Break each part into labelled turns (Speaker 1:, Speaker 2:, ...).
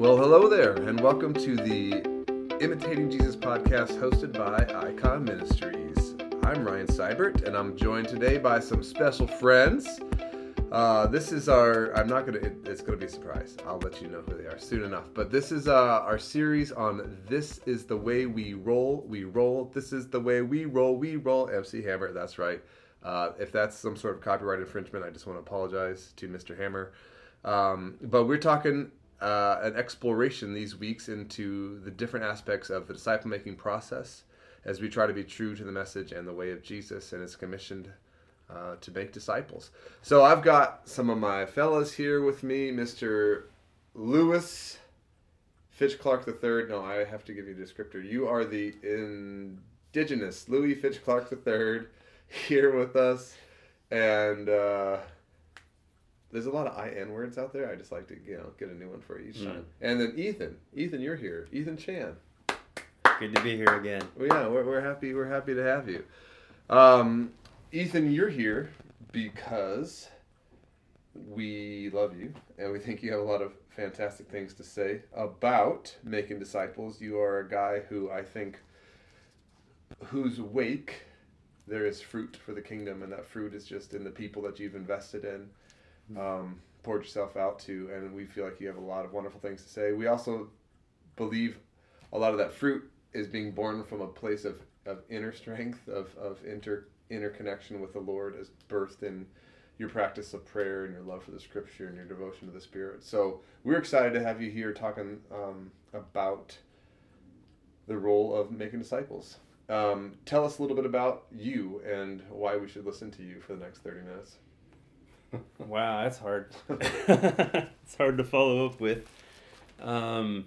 Speaker 1: Well, hello there, and welcome to the Imitating Jesus podcast hosted by Icon Ministries. I'm Ryan Seibert, and I'm joined today by some special friends. Uh, this is our, I'm not going to, it, it's going to be a surprise. I'll let you know who they are soon enough. But this is uh, our series on This is the Way We Roll, We Roll. This is the Way We Roll, We Roll. MC Hammer, that's right. Uh, if that's some sort of copyright infringement, I just want to apologize to Mr. Hammer. Um, but we're talking uh, an exploration these weeks into the different aspects of the disciple making process as we try to be true to the message and the way of Jesus and is commissioned uh, to make disciples. So I've got some of my fellas here with me, Mr. Louis Fitch Clark III. No, I have to give you a descriptor. You are the indigenous Louis Fitch Clark III here with us. And uh, there's a lot of IN words out there. I just like to, you know, get a new one for you each time. And then Ethan. Ethan, you're here. Ethan Chan.
Speaker 2: Good to be here again.
Speaker 1: Well, yeah, we're, we're happy. We're happy to have you. Um, Ethan, you're here because we love you and we think you have a lot of fantastic things to say about making disciples. You are a guy who I think whose wake there is fruit for the kingdom, and that fruit is just in the people that you've invested in, um, poured yourself out to, and we feel like you have a lot of wonderful things to say. We also believe a lot of that fruit is being born from a place of, of inner strength, of, of inter interconnection with the Lord as birthed in your practice of prayer and your love for the scripture and your devotion to the Spirit. So we're excited to have you here talking um, about the role of making disciples. Um, tell us a little bit about you and why we should listen to you for the next 30 minutes.
Speaker 2: Wow, that's hard. it's hard to follow up with. Um,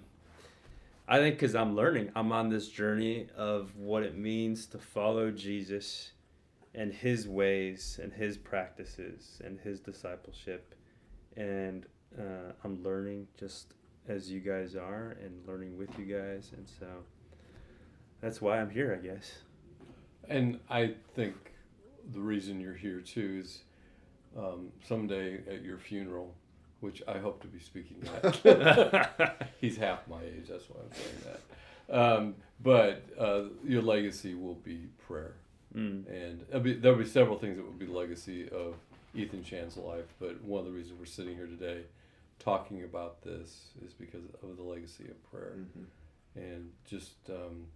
Speaker 2: I think because I'm learning, I'm on this journey of what it means to follow Jesus and his ways and his practices and his discipleship. And uh, I'm learning just as you guys are and learning with you guys. And so that's why I'm here, I guess.
Speaker 3: And I think the reason you're here too is um, someday at your funeral, which I hope to be speaking at. He's half my age, that's why I'm saying that. Um, but uh, your legacy will be prayer.
Speaker 2: Mm.
Speaker 3: And be, there'll be several things that will be legacy of Ethan Chan's life. But one of the reasons we're sitting here today talking about this is because of the legacy of prayer. And just um,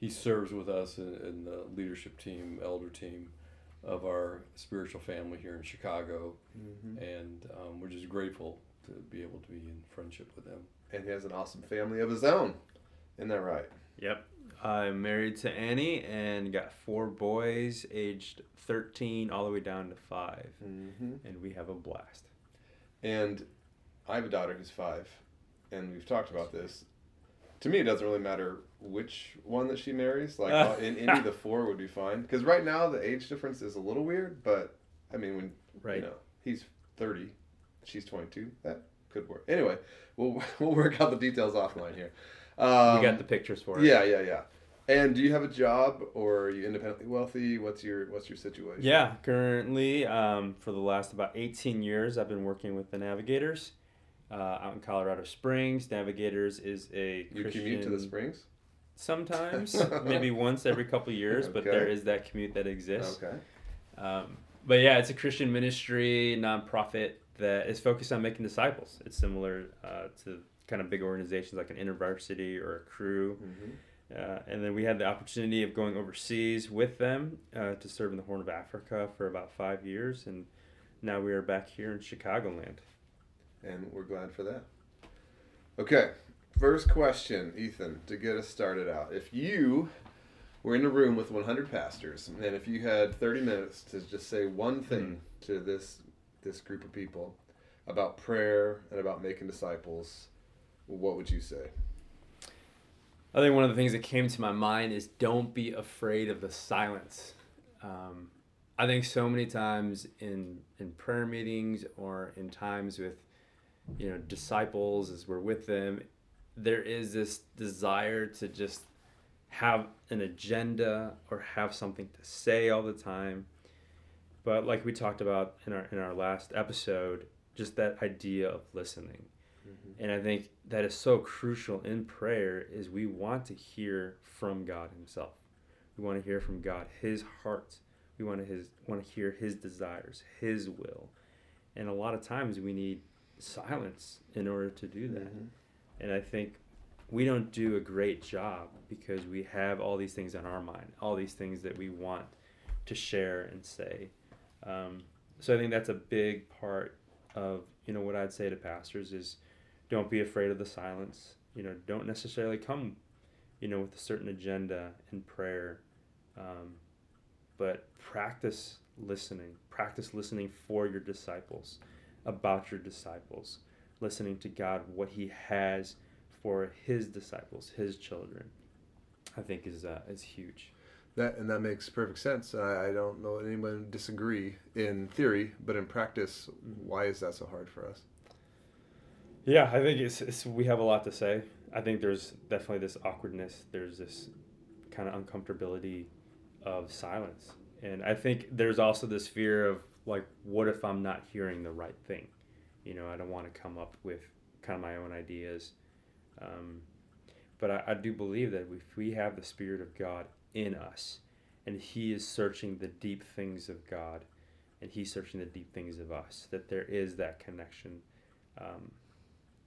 Speaker 3: he serves with us in, in the leadership team, elder team of our spiritual family here in Chicago.
Speaker 1: Mm-hmm.
Speaker 3: And um, we're just grateful to be able to be in friendship with him.
Speaker 1: And he has an awesome family of his own. Isn't that right?
Speaker 2: Yep. I'm married to Annie and got four boys aged 13 all the way down to 5
Speaker 1: Mm-hmm.
Speaker 2: and we have a blast.
Speaker 1: And I have a daughter who's five, and we've talked about this. To me, it doesn't really matter which one that she marries. Like uh, in any of the four would be fine. Because right now the age difference is a little weird, but I mean when
Speaker 2: Right.
Speaker 1: you know he's thirty, she's twenty two. That could work. Anyway, we'll we'll work out the details offline here. Um,
Speaker 2: we got the pictures for it.
Speaker 1: yeah, yeah, yeah. And do you have a job, or are you independently wealthy? What's your What's your situation?
Speaker 2: Yeah, currently, um, for the last about 18 years, I've been working with the Navigators uh, out in Colorado Springs. Navigators is a
Speaker 1: You commute to the Springs.
Speaker 2: Sometimes, maybe once every couple years, but
Speaker 1: Okay.
Speaker 2: there is that commute that exists.
Speaker 1: Okay.
Speaker 2: Um, but yeah, it's a Christian ministry, nonprofit that is focused on making disciples. It's similar uh, to kind of big organizations like an InterVarsity or a Cru.
Speaker 1: Mm-hmm.
Speaker 2: Uh, and then we had the opportunity of going overseas with them uh, to serve in the Horn of Africa for about five years, and now we are back here in Chicagoland.
Speaker 1: and we're glad for that. Okay, first question, Ethan, to get us started out. If you were in a room with 100 pastors, and if you had 30 minutes to just say one thing to this this group of people about prayer and about making disciples, what would you say?
Speaker 2: I think one of the things that came to my mind is don't be afraid of the silence. Um, I think so many times in in prayer meetings or in times with you know disciples as we're with them, there is this desire to just have an agenda or have something to say all the time. But like we talked about in our in our last episode, just that idea of listening. Mm-hmm. And I think that is so crucial in prayer is we want to hear from God himself. We want to hear from God his heart. We want to his want to hear his desires, his will. And a lot of times we need silence in order to do that. Mm-hmm. And I think we don't do a great job because we have all these things on our mind, all these things that we want to share and say. Um, so I think that's a big part of you know what I'd say to pastors is don't be afraid of the silence. You know, don't necessarily come, you know, with a certain agenda in prayer, um, but practice listening. Practice listening for your disciples, about your disciples, listening to God, what He has for His disciples, His children. I think is uh, is huge.
Speaker 1: That and that makes perfect sense. I, I don't know anyone disagree in theory, but in practice, why is that so hard for us?
Speaker 2: Yeah, I think it's, it's we have a lot to say. I think there's definitely this awkwardness. There's this kind of uncomfortability of silence, and I think there's also this fear of like, what if I'm not hearing the right thing? You know, I don't want to come up with kind of my own ideas. Um, but I, I do believe that if we have the Spirit of God in us, and He is searching the deep things of God, and He's searching the deep things of us, that there is that connection um,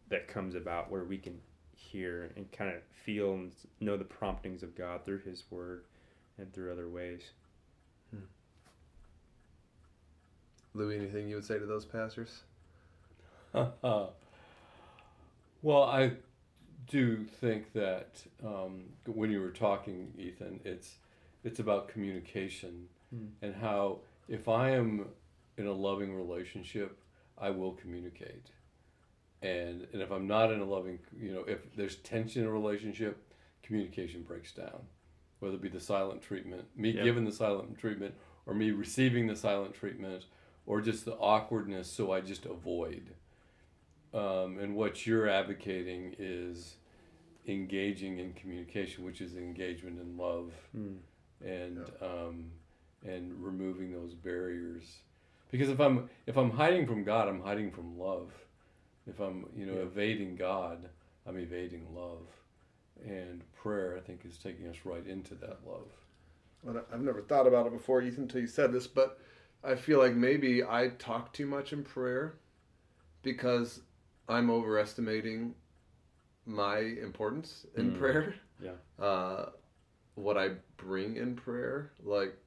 Speaker 2: that comes about where we can hear and kind of feel and know the promptings of God through His Word and through other ways. Hmm.
Speaker 1: Louis, anything you would say to those pastors?
Speaker 3: well, I do think that um, when you were talking, Ethan, it's it's about communication mm. and how if I am in a loving relationship, I will communicate. And and if I'm not in a loving, you know, if there's tension in a relationship, communication breaks down. Whether it be the silent treatment, me yeah. giving the silent treatment, or me receiving the silent treatment, or just the awkwardness, so I just avoid. Um, and what you're advocating is engaging in communication, which is engagement in love, mm. and yeah. um, and removing those barriers. Because if I'm if I'm hiding from God, I'm hiding from love. If I'm you know yeah. evading God, I'm evading love. And prayer, I think, is taking us right into that love.
Speaker 1: Well, I've never thought about it before, Ethan, until you said this, but I feel like maybe I talk too much in prayer because I'm overestimating my importance in mm. prayer.
Speaker 2: Yeah.
Speaker 1: Uh, what I bring in prayer, like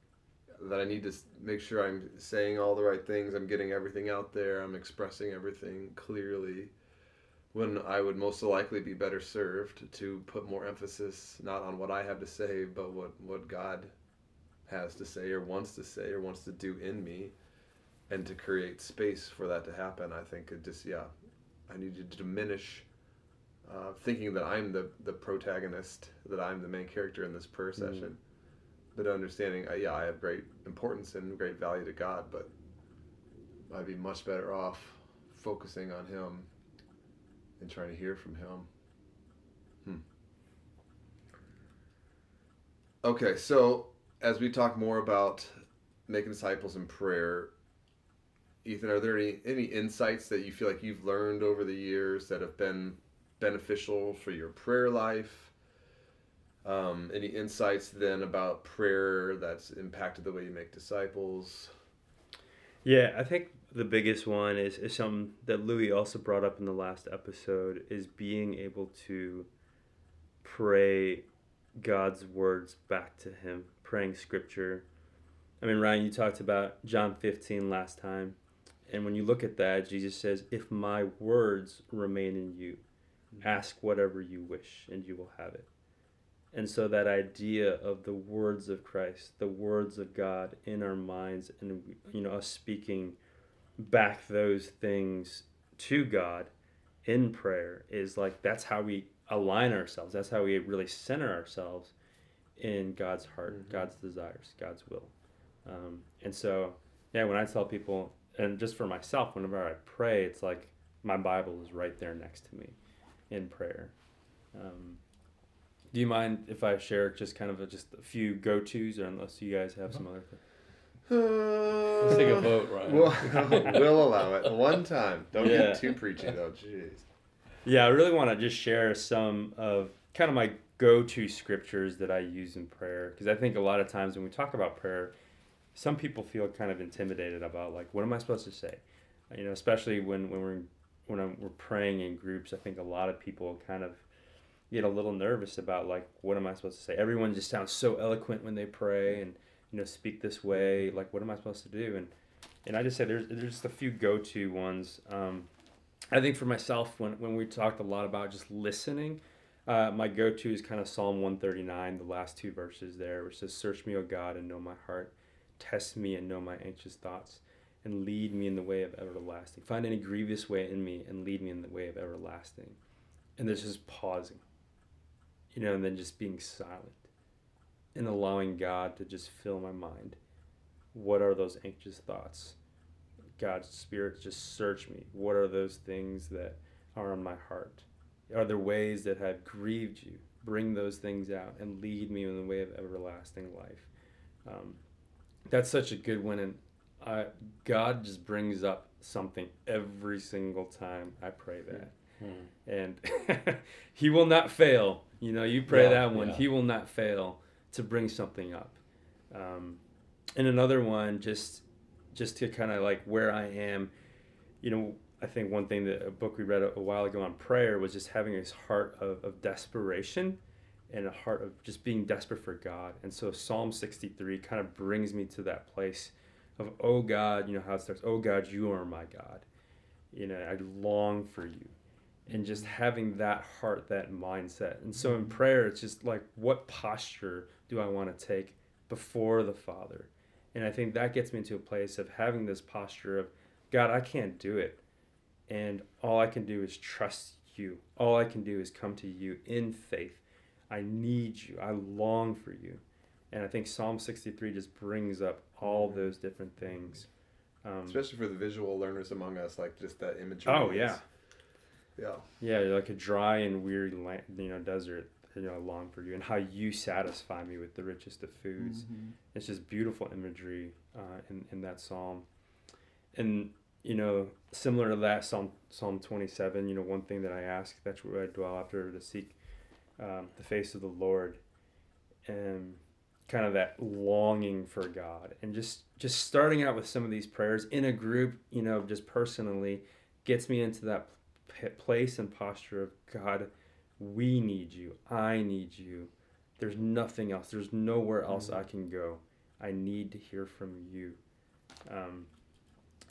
Speaker 1: that I need to make sure I'm saying all the right things, I'm getting everything out there, I'm expressing everything clearly. When I would most likely be better served to put more emphasis not on what I have to say, but what, what God has to say or wants to say or wants to do in me and to create space for that to happen. I think it just, yeah, I need to diminish uh, thinking that I'm the the protagonist, that I'm the main character in this prayer mm-hmm. session, but understanding, uh, yeah, I have great importance and great value to God, but I'd be much better off focusing on Him and trying to hear from Him. Hmm. Okay, so as we talk more about making disciples in prayer, Ethan, are there any, any insights that you feel like you've learned over the years that have been beneficial for your prayer life? Um, any insights then about prayer that's impacted the way you make disciples?
Speaker 2: Yeah, I think the biggest one is, is something that Louis also brought up in the last episode is being able to pray God's words back to him, praying scripture. I mean, Ryan, you talked about John 15 last time. And when you look at that, Jesus says, If my words remain in you, ask whatever you wish and you will have it. And so that idea of the words of Christ, the words of God in our minds, and you know us speaking back those things to God in prayer is like that's how we align ourselves. That's how we really center ourselves in God's heart, mm-hmm. God's desires, God's will. Um, and so, yeah, when I tell people, and just for myself, whenever I pray, it's like my Bible is right there next to me in prayer. Um, do you mind if I share just kind of a, just a few go tos, or unless you guys have some other? Things?
Speaker 3: Uh, Let's take a vote, right?
Speaker 1: We'll, we'll allow it one time. Don't yeah. get too preachy though. Jeez.
Speaker 2: yeah, I really want to just share some of kind of my go-to scriptures that I use in prayer because I think a lot of times when we talk about prayer, some people feel kind of intimidated about like what am I supposed to say, you know, especially when when we're when I'm, we're praying in groups. I think a lot of people kind of get a little nervous about like what am I supposed to say. Everyone just sounds so eloquent when they pray and you know speak this way. Like what am I supposed to do? And and I just say there's there's just a few go-to ones. Um, I think for myself, when when we talked a lot about just listening, uh, my go-to is kind of Psalm 139, the last two verses there, which says, "Search me, O God, and know my heart; test me and know my anxious thoughts, and lead me in the way of everlasting. Find any grievous way in me, and lead me in the way of everlasting." And there's just pausing, you know, and then just being silent, and allowing God to just fill my mind. What are those anxious thoughts? God's Spirit, just search me. What are those things that are on my heart? Are there ways that have grieved you? Bring those things out and lead me in the way of everlasting life. Um, that's such a good one, and I, God just brings up something every single time I pray that,
Speaker 3: Hmm.
Speaker 2: and He will not fail. You know, you pray
Speaker 3: Yeah,
Speaker 2: that one,
Speaker 3: yeah.
Speaker 2: He will not fail to bring something up. Um, and another one, just just to kind of like where I am, you know, I think one thing that a book we read a, a while ago on prayer was just having this heart of, of desperation and a heart of just being desperate for God. And so Psalm 63 kind of brings me to that place of, oh God, you know how it starts, oh God, you are my God. You know, I long for you. And just mm. having that heart, that mindset. And so in mm. prayer, it's just like, what posture do I want to take before the Father? And I think that gets me into a place of having this posture of, God, I can't do it. And all I can do is trust you. All I can do is come to you in faith. I need you. I long for you. And I think Psalm 63 just brings up all those different things. Um,
Speaker 1: Especially for the visual learners among us, like just that imagery.
Speaker 2: oh,
Speaker 1: is-
Speaker 2: yeah.
Speaker 1: Yeah.
Speaker 2: Yeah, like a dry and weary land, you know, desert. You know, I long for you, and how you satisfy me with the richest of foods.
Speaker 3: Mm-hmm.
Speaker 2: It's just beautiful imagery uh, in in that psalm, and you know, similar to that Psalm Psalm twenty seven. You know, one thing that I ask that's where I dwell after to seek um, the face of the Lord, and kind of that longing for God, and just just starting out with some of these prayers in a group. You know, just personally gets me into that p- place and posture of God. We need you. I need you. There's nothing else. There's nowhere else I can go. I need to hear from you. Um,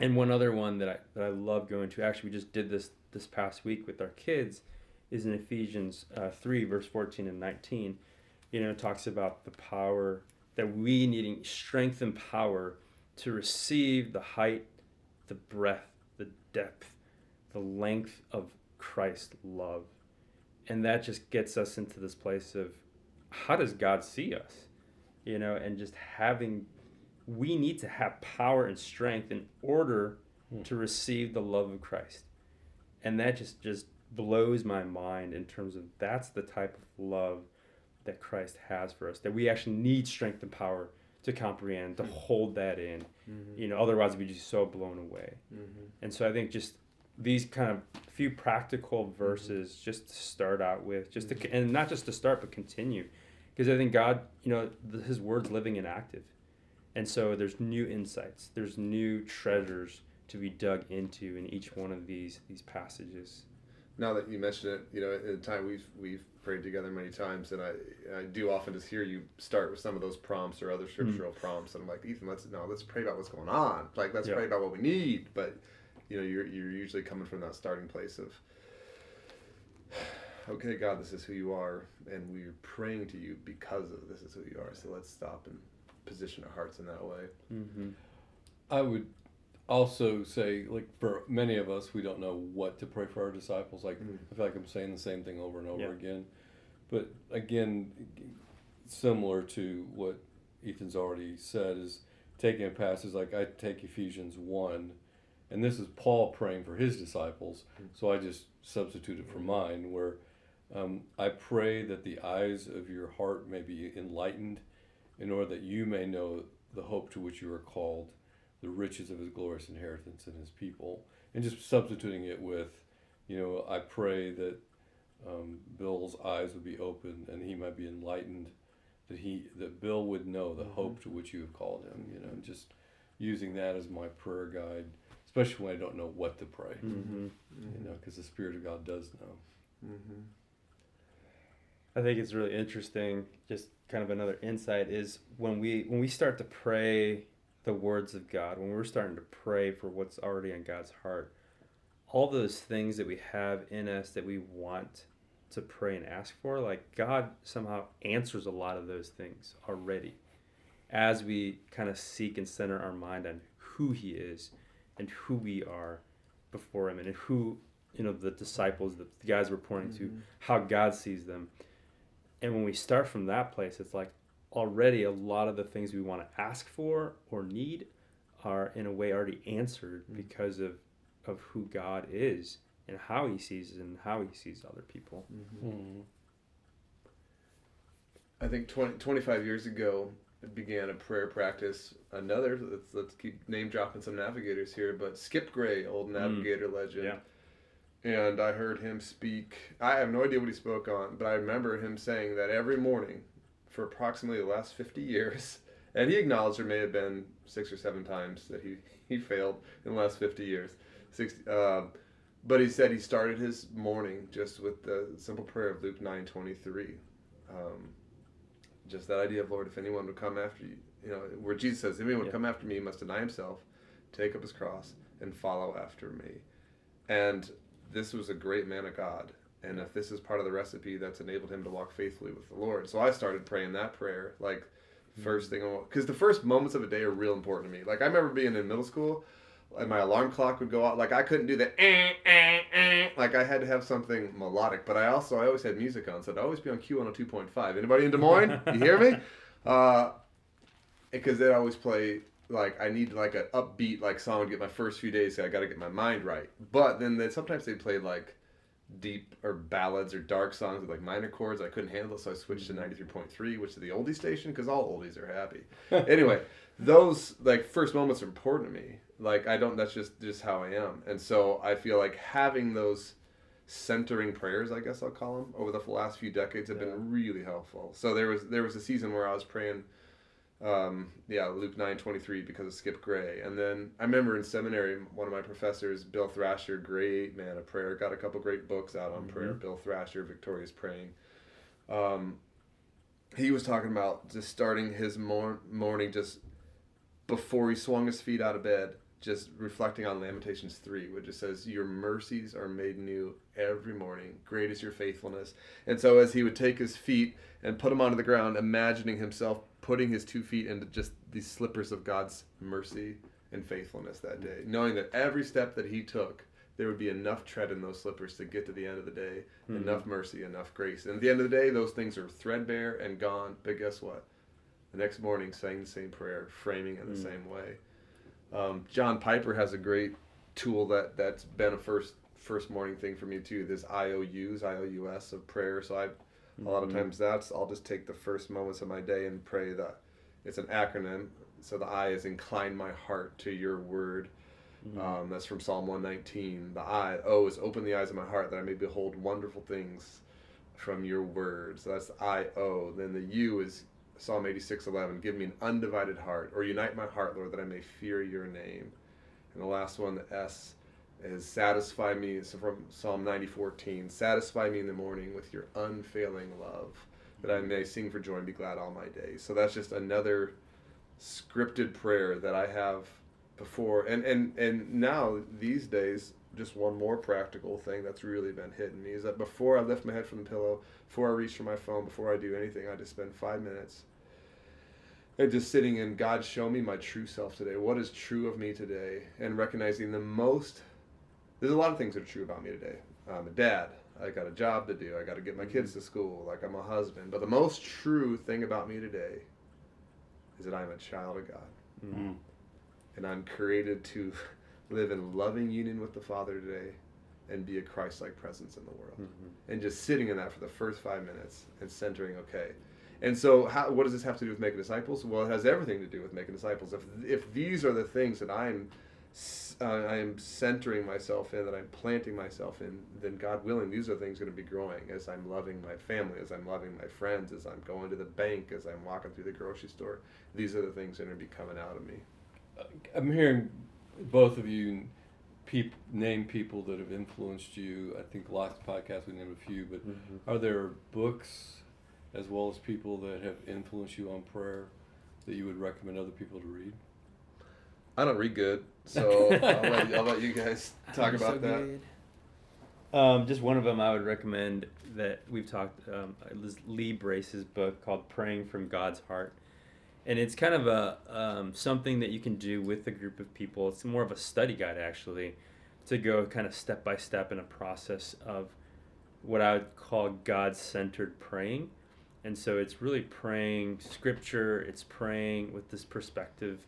Speaker 2: and one other one that I that I love going to. Actually, we just did this this past week with our kids. Is in Ephesians uh, three verse fourteen and nineteen. You know, it talks about the power that we needing strength and power to receive the height, the breadth, the depth, the length of Christ's love, and that just gets us into this place of how does God see us? You know, and just having, we need to have power and strength in order
Speaker 3: Hmm.
Speaker 2: to receive the love of Christ. And that just, just blows my mind in terms of that's the type of love that Christ has for us, that we actually need strength and power to comprehend, to hold that in.
Speaker 1: Mm-hmm.
Speaker 2: You know, otherwise we'd be just so blown away.
Speaker 1: Mm-hmm.
Speaker 2: And so I think just these kind of few practical verses just to start out with, just to, and not just to start, but continue. Because I think God, you know, the, His word's living and active. And so there's new insights, there's new treasures to be dug into in each one of these these passages.
Speaker 1: Now that you mention it, you know, in the time we've we've prayed together many times, and I I do often just hear you start with some of those prompts or other scriptural prompts, and I'm like, Ethan, let's no, let's pray about what's going on. Like, let's
Speaker 2: Yeah.
Speaker 1: pray about what we need. But you know, you're you're usually coming from that starting place of, okay, God, this is who you are, and we're praying to you because of this is who you are. So let's stop and position our hearts in that way.
Speaker 2: Mm-hmm.
Speaker 3: I would also say, like for many of us, we don't know what to pray for our disciples. Like
Speaker 1: Mm.
Speaker 3: I feel like I'm saying the same thing over and over
Speaker 2: Yeah.
Speaker 3: again. But again, similar to what Ethan's already said, is taking a passage like I take Ephesians one, and this is Paul praying for his disciples.
Speaker 1: Mm.
Speaker 3: So I just substitute it for mine, where um, I pray that the eyes of your heart may be enlightened, in order that you may know the hope to which you are called the riches of his glorious inheritance in his people and just substituting it with you know, I pray that um, Bill's eyes would be opened and he might be enlightened, that he that Bill would know the
Speaker 1: Mhm.
Speaker 3: hope to which you have called him. You know, just using that as my prayer guide, especially when I don't know what to pray.
Speaker 2: Mm-hmm.
Speaker 3: You know, because the Spirit of God does know.
Speaker 1: Mm-hmm.
Speaker 2: I think it's really interesting. Just kind of another insight is when we when we start to pray the words of God, when we're starting to pray for what's already in God's heart, all those things that we have in us that we want to pray and ask for, like God somehow answers a lot of those things already as we kind of seek and center our mind on who He is and who we are before Him and who you know the disciples, the guys we're pointing to, mm-hmm. how God sees them. And when we start from that place, it's like already a lot of the things we want to ask for or need are in a way already answered
Speaker 1: Mm.
Speaker 2: because of of who God is and how he sees and how he sees other people.
Speaker 1: Mm-hmm. I think 20, 25 years ago, I began a prayer practice. Another, let's, let's keep name dropping some navigators here, but Skip Gray, old navigator legend.
Speaker 2: Yeah.
Speaker 1: And I heard him speak. I have no idea what he spoke on, but I remember him saying that every morning for approximately the last 50 years, and he acknowledged there may have been six or seven times that he, he failed in the last 50 years. 60, uh, but he said he started his morning just with the simple prayer of Luke 9:23. Um, just that idea of Lord, if anyone would come after you, you know, where Jesus says, if anyone would
Speaker 2: Yeah.
Speaker 1: come after me, he must deny himself, take up his cross, and follow after me. And this was a great man of God. And if this is part of the recipe that's enabled him to walk faithfully with the Lord. So I started praying that prayer, like first thing, because the first moments of a day are real important to me. Like I remember being in middle school, and my alarm clock would go out. Like I couldn't do the eh, eh, eh. like I had to have something melodic. But I also I always had music on, so I'd always be on Q one hundred two point five. Anybody in Des Moines? You hear me? Uh, because they'd always play like I need like an upbeat like song to get my first few days. I got to get my mind right. But then they, sometimes they played like deep or ballads or dark songs with like minor chords I couldn't handle, it, so I switched to mm-hmm. ninety three point three, which is the oldie station because all oldies are happy. anyway, those like first moments are important to me. Like I don't. That's just just how I am, and so I feel like having those centering prayers, I guess I'll call them, over the last few decades have
Speaker 2: Yeah.
Speaker 1: been really helpful. So there was there was a season where I was praying um, yeah, Luke nine twenty three because of Skip Gray, and then I remember in seminary, one of my professors, Bill Thrasher, great man of prayer, got a couple great books out on prayer. Bill Thrasher, Victorious Praying. Um, he was talking about just starting his mor- morning just before he swung his feet out of bed, just reflecting on Lamentations 3, which it says, Your mercies are made new every morning. Great is your faithfulness. And so as he would take his feet and put them onto the ground, imagining himself putting his two feet into just these slippers of God's mercy and faithfulness that day, knowing that every step that he took, there would be enough tread in those slippers to get to the end of the day, enough mercy, enough grace. And at the end of the day, those things are threadbare and gone. But guess what? The next morning, saying the same prayer, framing it the
Speaker 2: Mm.
Speaker 1: same way. Um, John Piper has a great tool that that's been a first first morning thing for me too. This IOUs, IOUS of prayer. So I, a lot of
Speaker 2: Mhm.
Speaker 1: times that's I'll just take the first moments of my day and pray that it's an acronym. So the I is incline my heart to your word.
Speaker 2: Mhm.
Speaker 1: Um, that's from Psalm 119. The I, O is open the eyes of my heart that I may behold wonderful things from your word. So that's I, O. Then the U is Psalm 86:11. Give me an undivided heart, or unite my heart, Lord, that I may fear your name. And the last one, the S, is satisfy me. So from Psalm 90:14. Satisfy me in the morning with your unfailing love, that I may sing for joy and be glad all my days. So that's just another scripted prayer that I have before and and and now these days just one more practical thing that's really been hitting me is that before I lift my head from the pillow, before I reach for my phone, before I do anything, I just spend five minutes and just sitting in God, show me my true self today. What is true of me today? And recognizing the most. There's a lot of things that are true about me today. I'm a dad. I got a job to do. I got to get my kids to school. Like I'm a husband. But the most true thing about me today is that I'm a child of God
Speaker 2: Mhm.
Speaker 1: and I'm created to live in loving union with the Father today and be a Christ like presence in the world.
Speaker 2: Mhm.
Speaker 1: And just sitting in that for the first five minutes and centering, okay. And so, how, what does this have to do with making disciples? Well, it has everything to do with making disciples. If, if these are the things that I'm uh, I am centering myself in, that I'm planting myself in, then God willing, these are things going to be growing as I'm loving my family, as I'm loving my friends, as I'm going to the bank, as I'm walking through the grocery store. These are the things that are going to be coming out of me.
Speaker 3: I'm hearing both of you peop, name people that have influenced you. I think last podcast we named a few, but are there books as well as people that have influenced you on prayer that you would recommend other people to read?
Speaker 1: I don't read good, so I'll, let, I'll let you guys talk
Speaker 2: You're
Speaker 1: about
Speaker 2: so
Speaker 1: that.
Speaker 2: Um, just one of them I would recommend that we've talked. Um, is Lee Brase's book called "Praying from God's Heart," and it's kind of a um, something that you can do with a group of people. It's more of a study guide actually, to go kind of step by step in a process of what I would call God-centered praying. And so it's really praying scripture. It's praying with this perspective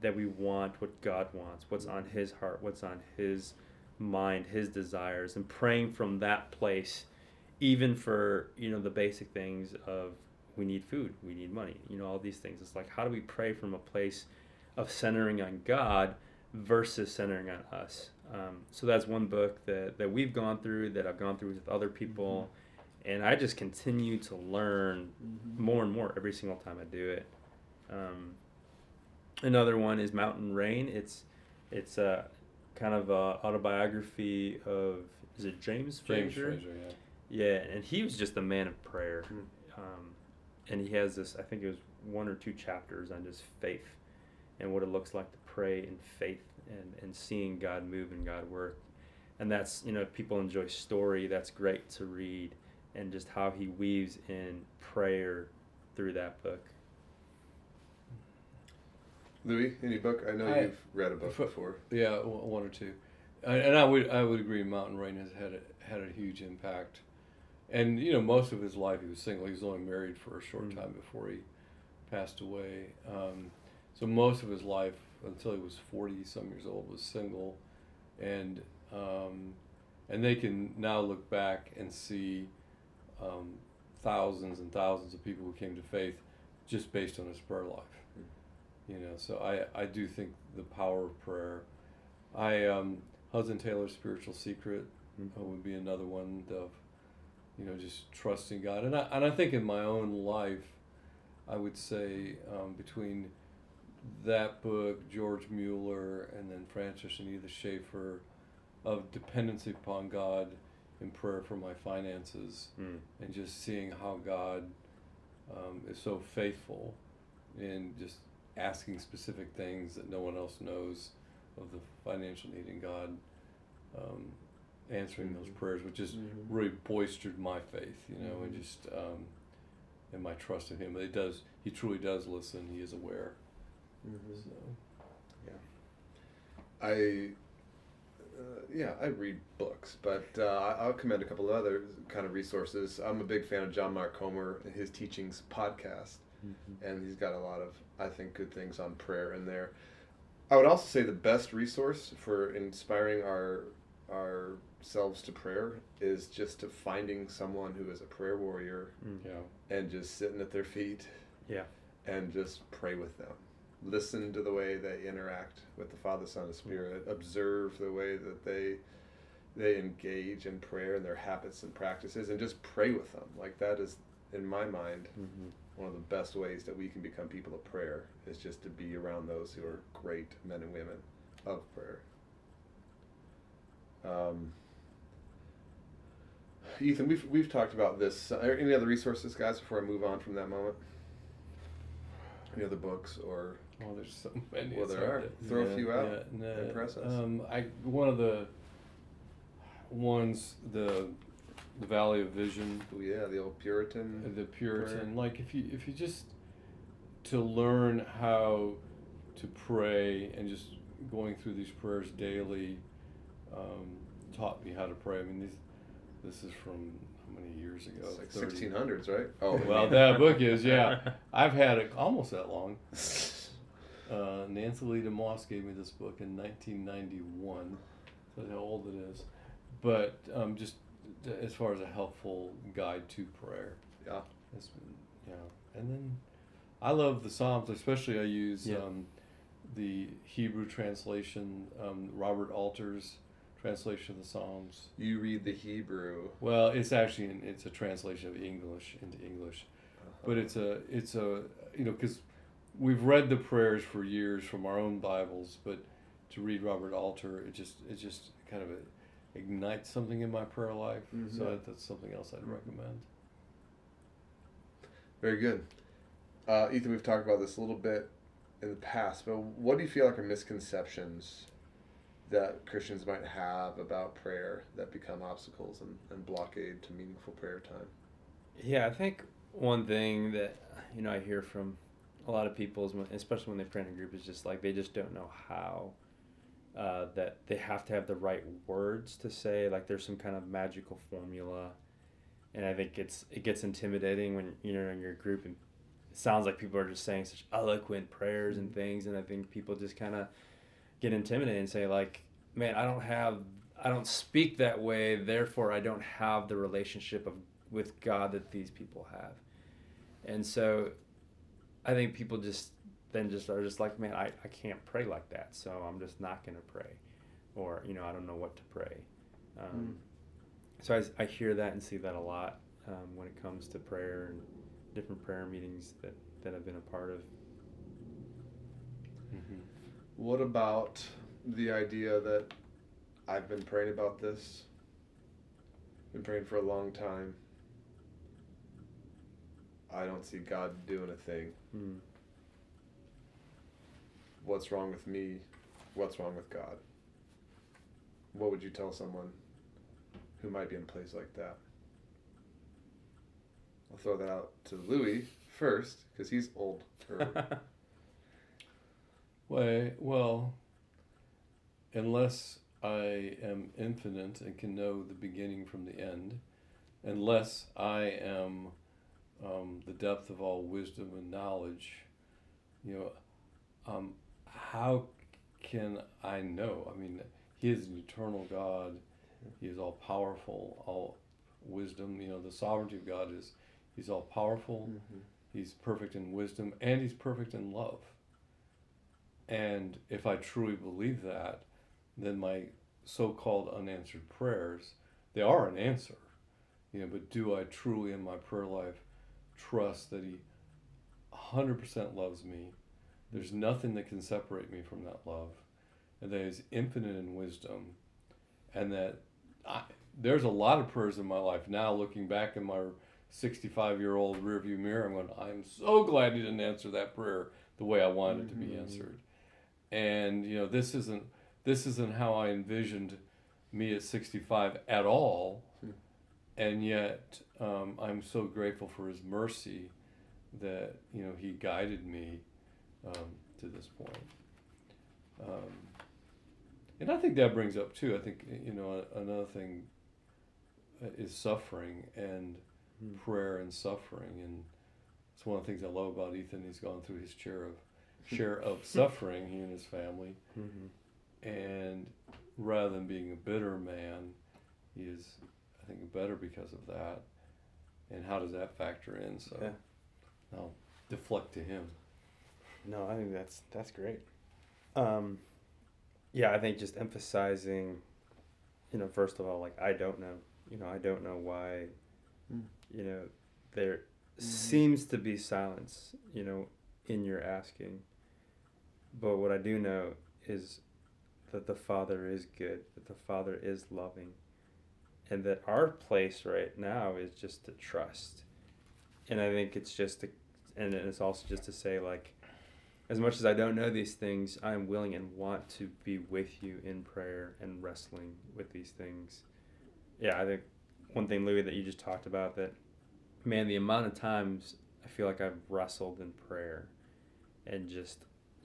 Speaker 2: that we want what God wants, what's on His heart, what's on His mind, His desires, and praying from that place, even for you know the basic things of we need food, we need money, you know all these things. It's like how do we pray from a place of centering on God versus centering on us. Um, so that's one book that that we've gone through, that I've gone through with other people, and I just continue to learn more and more every single time I do it. Um, another one is Mountain Rain. It's it's a kind of a autobiography of is it James Fraser?
Speaker 3: James
Speaker 2: Fraser?
Speaker 3: Yeah.
Speaker 2: Yeah, and he was just a man of prayer.
Speaker 1: Hmm.
Speaker 2: Um, and he has this, I think it was one or two chapters on just faith and what it looks like to pray in faith and, and seeing God move and God work. And that's, you know, people enjoy story, that's great to read and just how he weaves in prayer through that book.
Speaker 1: Louis, any book? I know
Speaker 3: I-
Speaker 1: you've read a book
Speaker 3: for-
Speaker 1: before.
Speaker 3: Yeah, one or two, and I would I would agree. Mountain Rain has had a, had a huge impact, and you know most of his life he was single. He was only married for a short
Speaker 2: Mhm.
Speaker 3: time before he passed away. Um, so most of his life until he was forty some years old was single, and um, and they can now look back and see um, thousands and thousands of people who came to faith just based on his prayer life. You know, so I, I do think the power of prayer. I um, Hudson Taylor's spiritual secret uh, would be another one of, you know, just trusting God. And I and I think in my own life, I would say um, between that book, George Mueller, and then Francis and Edith Schaeffer, of dependency upon God in prayer for my finances
Speaker 2: Mm.
Speaker 3: and just seeing how God um, is so faithful in just asking specific things that no one else knows of the financial need in God, um, answering those
Speaker 1: Mhm.
Speaker 3: prayers, which just
Speaker 1: Mhm.
Speaker 3: really bolstered my faith, you know, and
Speaker 1: Mhm.
Speaker 3: just um, and my trust in Him. But it does, He truly does listen. He is aware. So, yeah,
Speaker 1: I, uh, yeah, I read books, but uh, I'll commend a couple of other kind of resources. I'm a big fan of John Mark Comer and his teachings podcast, and he's got a lot of, I think, good things on prayer in there. I would also say the best resource for inspiring our ourselves to prayer is just to finding someone who is a prayer warrior
Speaker 2: Mm.
Speaker 3: yeah,
Speaker 1: and just sitting at their feet
Speaker 2: Yeah.
Speaker 1: and just pray with them. Listen to the way they interact with the Father, Son, and Spirit. Observe the way that they they engage in prayer and their habits and practices, and just pray with them. Like that is, in my mind,
Speaker 2: Mm-hmm.
Speaker 1: One of the best ways that we can become people of prayer is just to be around those who are great men and women of prayer. Um, Ethan, we've we've talked about this. Any other resources, guys, before I move on from that moment? Any other books or
Speaker 3: well, there's so many.
Speaker 1: Well, there are.
Speaker 3: to-
Speaker 1: Throw a few out.
Speaker 3: Yeah, no,
Speaker 1: Impress us.
Speaker 3: Um, I one of the ones the the Valley of Vision.
Speaker 1: oh yeah, the old Puritan?
Speaker 3: the Puritan. Like if you if you just to learn how to pray and just going through these prayers daily um, taught me how to pray. I mean, these this is from how many years ago?
Speaker 1: It's like
Speaker 3: 30.
Speaker 1: sixteen hundreds, right? Oh
Speaker 3: Well, that book is yeah. I've had it almost that long. Uh, Nancy Leigh DeMoss gave me this book in 1991. That's how old it is. But um, just as far as a helpful guide to prayer.
Speaker 1: yeah.
Speaker 3: It's know, and then I love the Psalms, especially I use
Speaker 2: Yeah.
Speaker 3: um, the Hebrew translation, um, Robert Alter's translation of the Psalms.
Speaker 1: You read the Hebrew.
Speaker 3: Well, it's actually an, it's a translation of English into English, but it's a it's a you know because we've read the prayers for years from our own Bibles, but to read Robert Alter, it just it just kind of ignites something in my prayer life.
Speaker 1: Mhm.
Speaker 3: So that, that's something else I'd recommend.
Speaker 1: Very good. Uh, Ethan, we've talked about this a little bit in the past, but what do you feel like are misconceptions that Christians might have about prayer that become obstacles and, and blockade to meaningful prayer time?
Speaker 2: Yeah, I think one thing that you know I hear from a lot of people, is when, especially when they pray in a group, is just like they just don't know how. Uh, that they have to have the right words to say, like there's some kind of magical formula, and I think it's it gets intimidating when you're in your group and it sounds like people are just saying such eloquent prayers and things, and I think people just kind of get intimidated and say like, man, I don't have, I don't speak that way, therefore I don't have the relationship of with God that these people have. And so I think people just then just are just like, man, I, I can't pray like that, so I'm just not going to pray. Or, you know, I don't know what to pray. Um, So I, I hear that and see that a lot um, when it comes to prayer and different prayer meetings that, that I've been a part of.
Speaker 3: Mm-hmm.
Speaker 1: What about the idea that I've been praying about this, been praying for a long time, I don't see God doing a thing.
Speaker 2: Mm.
Speaker 1: What's wrong with me? What's wrong with God? What would you tell someone who might be in a place like that? I'll throw that out to Louis first because he's old.
Speaker 3: Well, unless I am infinite and can know the beginning from the end, unless I am um, the depth of all wisdom and knowledge, you know, um, how can I know? I mean, He is an eternal God. He is all powerful, all wisdom. You know, the sovereignty of God is He's all powerful. Mm-hmm. He's perfect in wisdom and he's perfect in love. And if I truly believe that, then my so-called unanswered prayers, they are an answer. You know, but do I truly in my prayer life trust that he 100% loves me? There's nothing that can separate me from that love. And that he's infinite in wisdom. And that I, there's a lot of prayers in my life now looking back in my 65 year old rearview mirror. I'm going, I'm so glad he didn't answer that prayer the way I wanted it to be
Speaker 1: Mhm.
Speaker 3: answered. And, you know, this isn't, this isn't how I envisioned me at 65 at all.
Speaker 1: Hmm.
Speaker 3: And yet, um, I'm so grateful for his mercy that, you know, he guided me um, to this point. Um, and I think that brings up, too, I think, you know, another thing uh, is suffering and
Speaker 2: Hmm.
Speaker 3: prayer and suffering and it's one of the things I love about Ethan he's gone through his share of share of suffering he and his family
Speaker 2: Mm-hmm.
Speaker 3: and rather than being a bitter man he is I think better because of that and how does that factor in so
Speaker 2: Yeah.
Speaker 3: I'll deflect to him
Speaker 2: No, I think that's that's great. Um, yeah, I think just emphasizing, you know, first of all, like I don't know, you know, I don't know why,
Speaker 1: Mm.
Speaker 2: you know, there seems to be silence, you know, in your asking. But what I do know is that the Father is good, that the Father is loving, and that our place right now is just to trust. And I think it's just to, and it's also just to say like, as much as I don't know these things, I am willing and want to be with you in prayer and wrestling with these things. Yeah, I think one thing, Louis, that you just talked about that, man, the amount of times I feel like I've wrestled in prayer, and just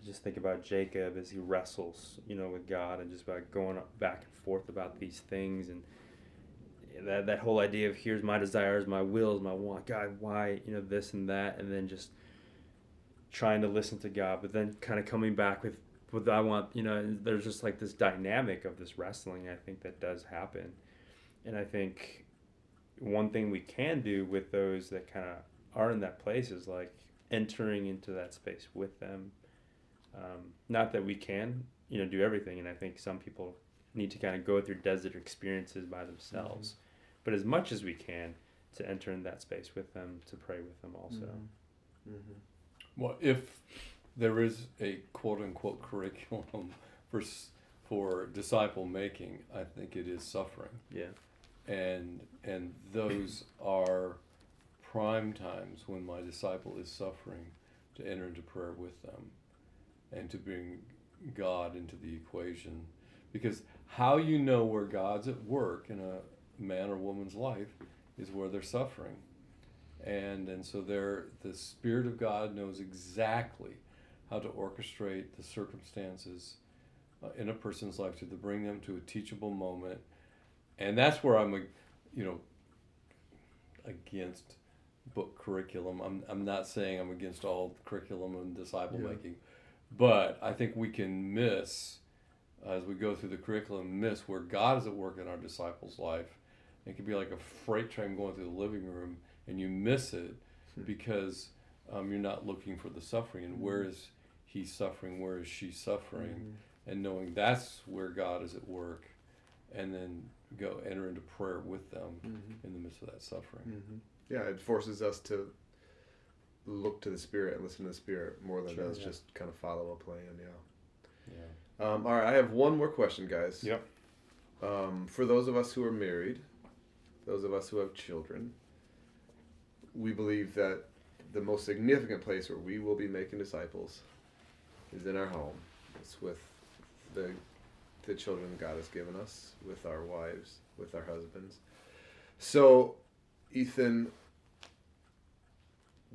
Speaker 2: just think about Jacob as he wrestles, you know, with God, and just about going back and forth about these things, and that that whole idea of here's my desires, my wills, my want, God, why, you know, this and that, and then just trying to listen to God, but then kind of coming back with what I want, you know, and there's just like this dynamic of this wrestling, I think that does happen. And I think one thing we can do with those that kind of are in that place is like entering into that space with them Um, not that we can, you know, do everything, and I think some people need to kind of go through desert experiences by themselves. Mm-hmm. But as much as we can, to enter in that space with them, to pray with them also. Mm-hmm.
Speaker 3: mm-hmm. Well, if there is a quote unquote curriculum for for disciple making, I think it is suffering.
Speaker 2: Yeah.
Speaker 3: And and those are prime times when my disciple is suffering to enter into prayer with them and to bring God into the equation. Because how you know where God's at work in a man or woman's life is where they're suffering. And and so there the Spirit of God knows exactly how to orchestrate the circumstances uh, in a person's life to, to bring them to a teachable moment. And that's where I'm, you know, against book curriculum. I'm, I'm not saying I'm against all curriculum and disciple yeah. making, but I think we can miss, as we go through the curriculum, miss where God is at work in our disciples' life. It can be like a freight train going through the living room, and you miss it hmm. because um, you're not looking for the suffering. And where is he suffering? Where is she suffering? Mm-hmm. And knowing that's where God is at work, and then go enter into prayer with them mm-hmm. in the midst of that suffering.
Speaker 1: Mm-hmm. Yeah, it forces us to look to the Spirit and listen to the Spirit more than sure, does yeah. just kind of follow a plan. Yeah. Yeah. Um, all right, I have one more question, guys.
Speaker 2: Yep.
Speaker 1: Um, for those of us who are married, those of us who have children, we believe that the most significant place where we will be making disciples is in our home. It's with the the children God has given us, with our wives, with our husbands. So, Ethan,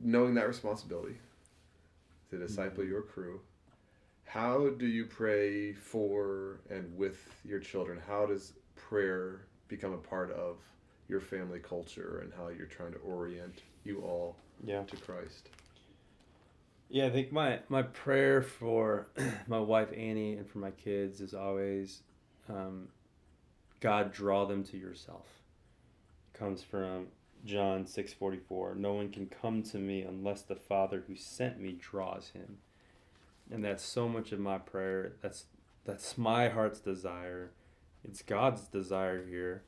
Speaker 1: knowing that responsibility to disciple mm-hmm. your crew, how do you pray for and with your children? How does prayer become a part of your family culture and how you're trying to orient you all
Speaker 2: yeah.
Speaker 1: to Christ?
Speaker 2: Yeah, I think my my prayer for my wife Annie and for my kids is always, um, God draw them to yourself. It comes from John six forty four. No one can come to me unless the Father who sent me draws him. And that's so much of my prayer. That's that's my heart's desire. It's God's desire here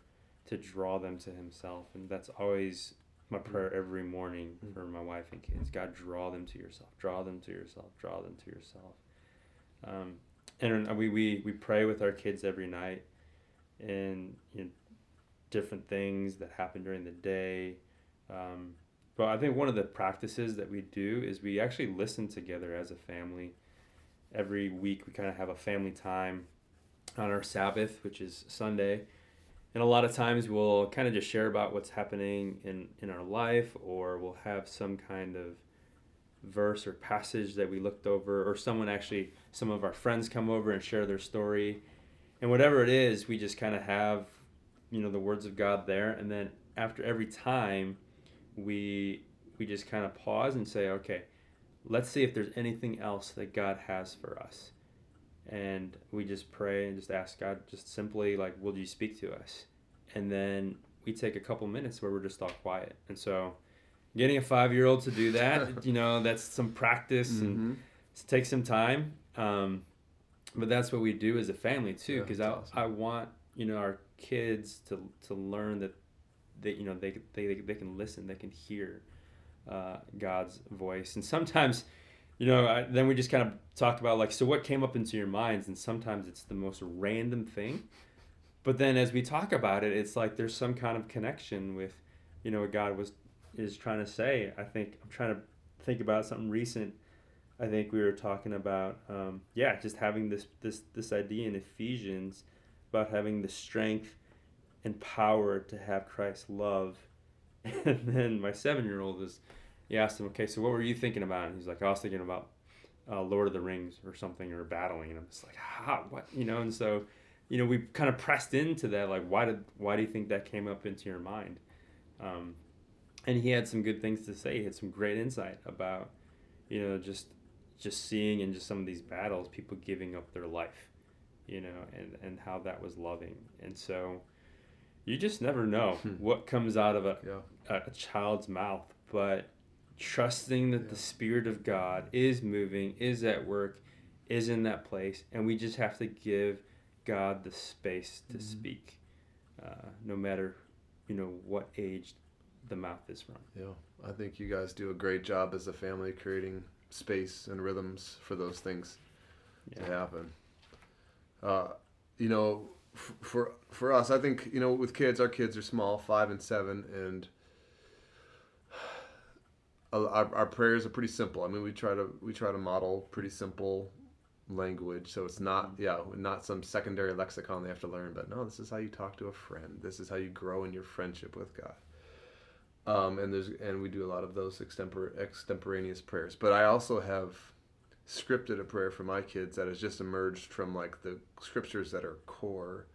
Speaker 2: to draw them to Himself, and that's always my prayer every morning mm. for my wife and kids. God, draw them to yourself. Draw them to yourself. Draw them to yourself. Um, and we, we, we pray with our kids every night and you know, different things that happen during the day. Um, but I think one of the practices that we do is we actually listen together as a family. Every week we kind of have a family time on our Sabbath, which is Sunday and a lot of times we'll kind of just share about what's happening in, in our life or we'll have some kind of verse or passage that we looked over or someone actually some of our friends come over and share their story. And whatever it is we just kind of have you know the words of god there. And then after every time we we just kind of pause and say okay let's see if there's anything else that god has for us and we just pray and just ask God just simply like will you speak to us and then we take a couple minutes where we're just all quiet and so getting a five year old to do that you know that's some practice mm-hmm. and it takes some time um, but that's what we do as a family too because yeah, I, awesome. I want you know our kids to to learn that they you know they they, they can listen they can hear uh, God's voice and sometimes you know, I, then we just kind of talk about like, so what came up into your minds, and sometimes it's the most random thing, but then as we talk about it, it's like there's some kind of connection with, you know, what God was is trying to say. I think I'm trying to think about something recent. I think we were talking about, um, yeah, just having this this this idea in Ephesians about having the strength and power to have Christ's love, and then my seven year old was he asked him, okay, so what were you thinking about? And he's like, I was thinking about uh, Lord of the Rings or something or battling. And I'm just like, how, what, you know? And so, you know, we kind of pressed into that. Like, why did, why do you think that came up into your mind? Um, and he had some good things to say. He had some great insight about, you know, just, just seeing in just some of these battles, people giving up their life, you know, and, and how that was loving. And so, you just never know hmm. what comes out of a, yeah. a, a child's mouth, but trusting that the Spirit of God is moving, is at work, is in that place, and we just have to give God the space to
Speaker 1: Mhm.
Speaker 2: speak, uh, no matter you know what age the mouth is from.
Speaker 1: Yeah, I think you guys do a great job as a family creating space and rhythms for those things to happen. Uh, you know, f- for for us, I think you know with kids, our kids are small, five and seven, and our, our prayers are pretty simple. I mean, we try to we try to model pretty simple language, so it's not yeah not some secondary lexicon they have to learn, but no, this is how you talk to a friend. This is how you grow in your friendship with God. Um, and there's and we do a lot of those extempor- extemporaneous prayers. But I also have scripted a prayer for my kids that has just emerged from like the scriptures that are core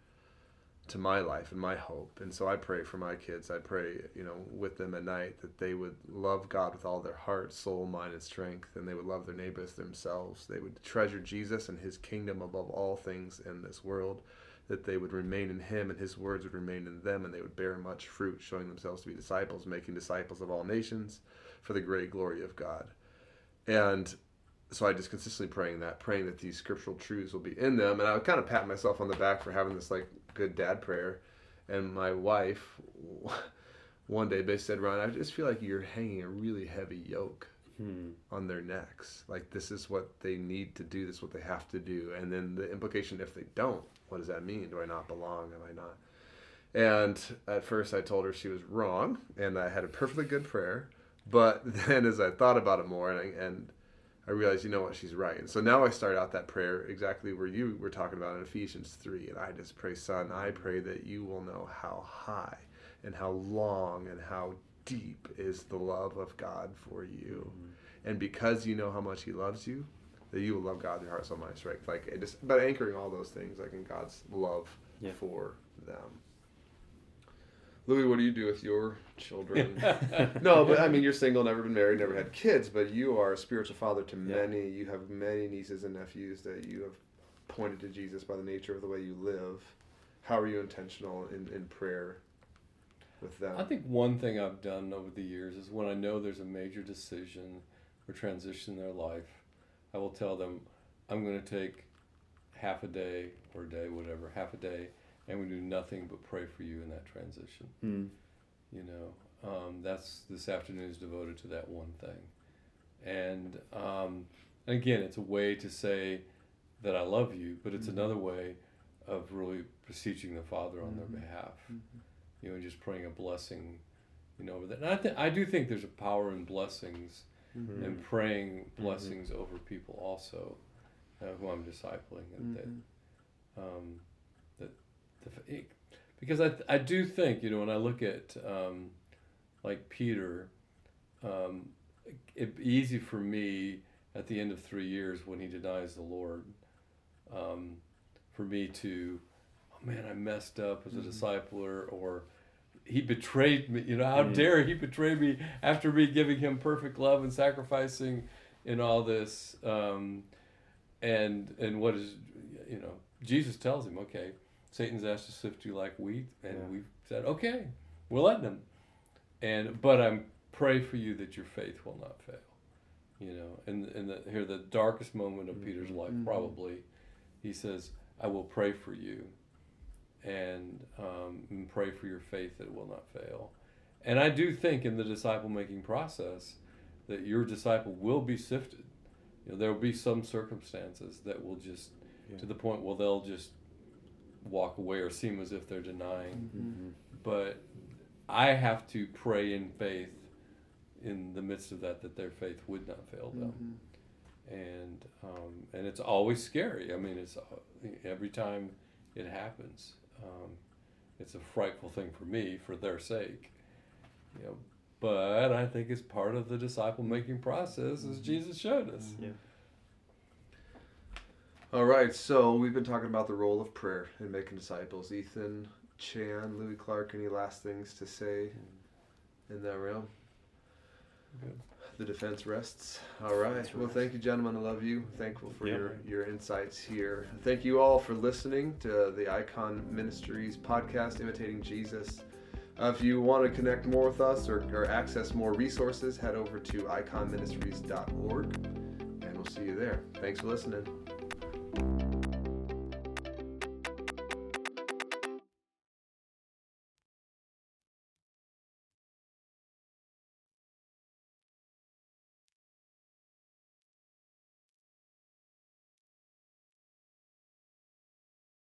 Speaker 1: to my life and my hope. And so I pray for my kids. I pray, you know, with them at night that they would love God with all their heart, soul, mind, and strength, and they would love their neighbors themselves. They would treasure Jesus and his kingdom above all things in this world, that they would remain in him and his words would remain in them, and they would bear much fruit, showing themselves to be disciples, making disciples of all nations for the great glory of God. And so I just consistently praying that, praying that these scriptural truths will be in them. And I would kind of pat myself on the back for having this like good dad prayer. And my wife one day basically said, Ron, I just feel like you're hanging a really heavy yoke
Speaker 2: Hmm.
Speaker 1: on their necks. Like this is what they need to do, this is what they have to do. And then the implication if they don't, what does that mean? Do I not belong? Am I not? And at first I told her she was wrong and I had a perfectly good prayer. But then as I thought about it more and I, and I realized, you know what, she's right. And so now I start out that prayer exactly where you were talking about in Ephesians 3. And I just pray, Son, I pray that you will know how high and how long and how deep is the love of God for you. Mm-hmm. And because you know how much He loves you, that you will love God with your heart, soul, mind, strength. Like it just, but anchoring all those things, like in God's love
Speaker 2: Yeah.
Speaker 1: for them. Louis, what do you do with your children? no, but I mean, you're single, never been married, never had kids, but you are a spiritual father to
Speaker 2: Yeah.
Speaker 1: many. You have many nieces and nephews that you have pointed to Jesus by the nature of the way you live. How are you intentional in, in prayer with them?
Speaker 3: I think one thing I've done over the years is when I know there's a major decision or transition in their life, I will tell them, I'm going to take half a day or a day, whatever, half a day, and we do nothing but pray for you in that transition.
Speaker 2: Hmm.
Speaker 3: You know, um, that's this afternoon is devoted to that one thing. And, um, and again, it's a way to say that I love you, but it's
Speaker 1: Mhm.
Speaker 3: another way of really beseeching the Father on
Speaker 1: Mhm.
Speaker 3: their behalf
Speaker 1: Mhm.
Speaker 3: you know, and just praying a blessing, you know, over that. And I think I do think there's a power in blessings
Speaker 1: Mhm.
Speaker 3: and praying blessings over people also, uh, who I'm discipling, and that, um, that, the, it, because I I do think you know when I look at um, like Peter, um, it'd be easy for me at the end of three years when he denies the Lord, um, for me to, oh man, I messed up as a
Speaker 1: Mhm.
Speaker 3: discipler, or he betrayed me. You know, how
Speaker 2: Mhm.
Speaker 3: dare he betray me after me giving him perfect love and sacrificing in all this. Um, and and what is, you know, Jesus tells him, okay, Satan's asked to sift you like wheat, and
Speaker 2: Yeah.
Speaker 3: we've said, okay, we're letting him. And but I'm pray for you that your faith will not fail. You know, and in the here the darkest moment of Peter's life,
Speaker 1: Mhm.
Speaker 3: probably, he says, "I will pray for you, and, um, and pray for your faith that it will not fail." And I do think in the disciple making process that your disciple will be sifted. You know, there will be some circumstances that will just
Speaker 2: Yeah.
Speaker 3: to the point where they'll just walk away or seem as if they're denying
Speaker 2: Mhm.
Speaker 3: but I have to pray in faith in the midst of that that their faith would not fail them,
Speaker 1: Mhm.
Speaker 3: and um, and it's always scary. I mean, it's uh, every time it happens, um, it's a frightful thing for me for their sake, you know. But I think it's part of the disciple making process, as
Speaker 1: Mhm.
Speaker 3: Jesus showed us.
Speaker 2: Yeah.
Speaker 1: All right, so we've been talking about the role of prayer in making disciples. Ethan, Chan, Louis Clark, any last things to say in that realm?
Speaker 3: Good.
Speaker 1: The defense rests. All right.
Speaker 2: Defense
Speaker 1: Well,
Speaker 2: rests.
Speaker 1: thank you, gentlemen. I love you. Thankful for
Speaker 2: Yeah.
Speaker 1: your, your insights here. Thank you all for listening to the Icon Ministries podcast, Imitating Jesus. Uh, if you want to connect more with us or, or access more resources, head over to iconministries.org and we'll see you there. Thanks for listening.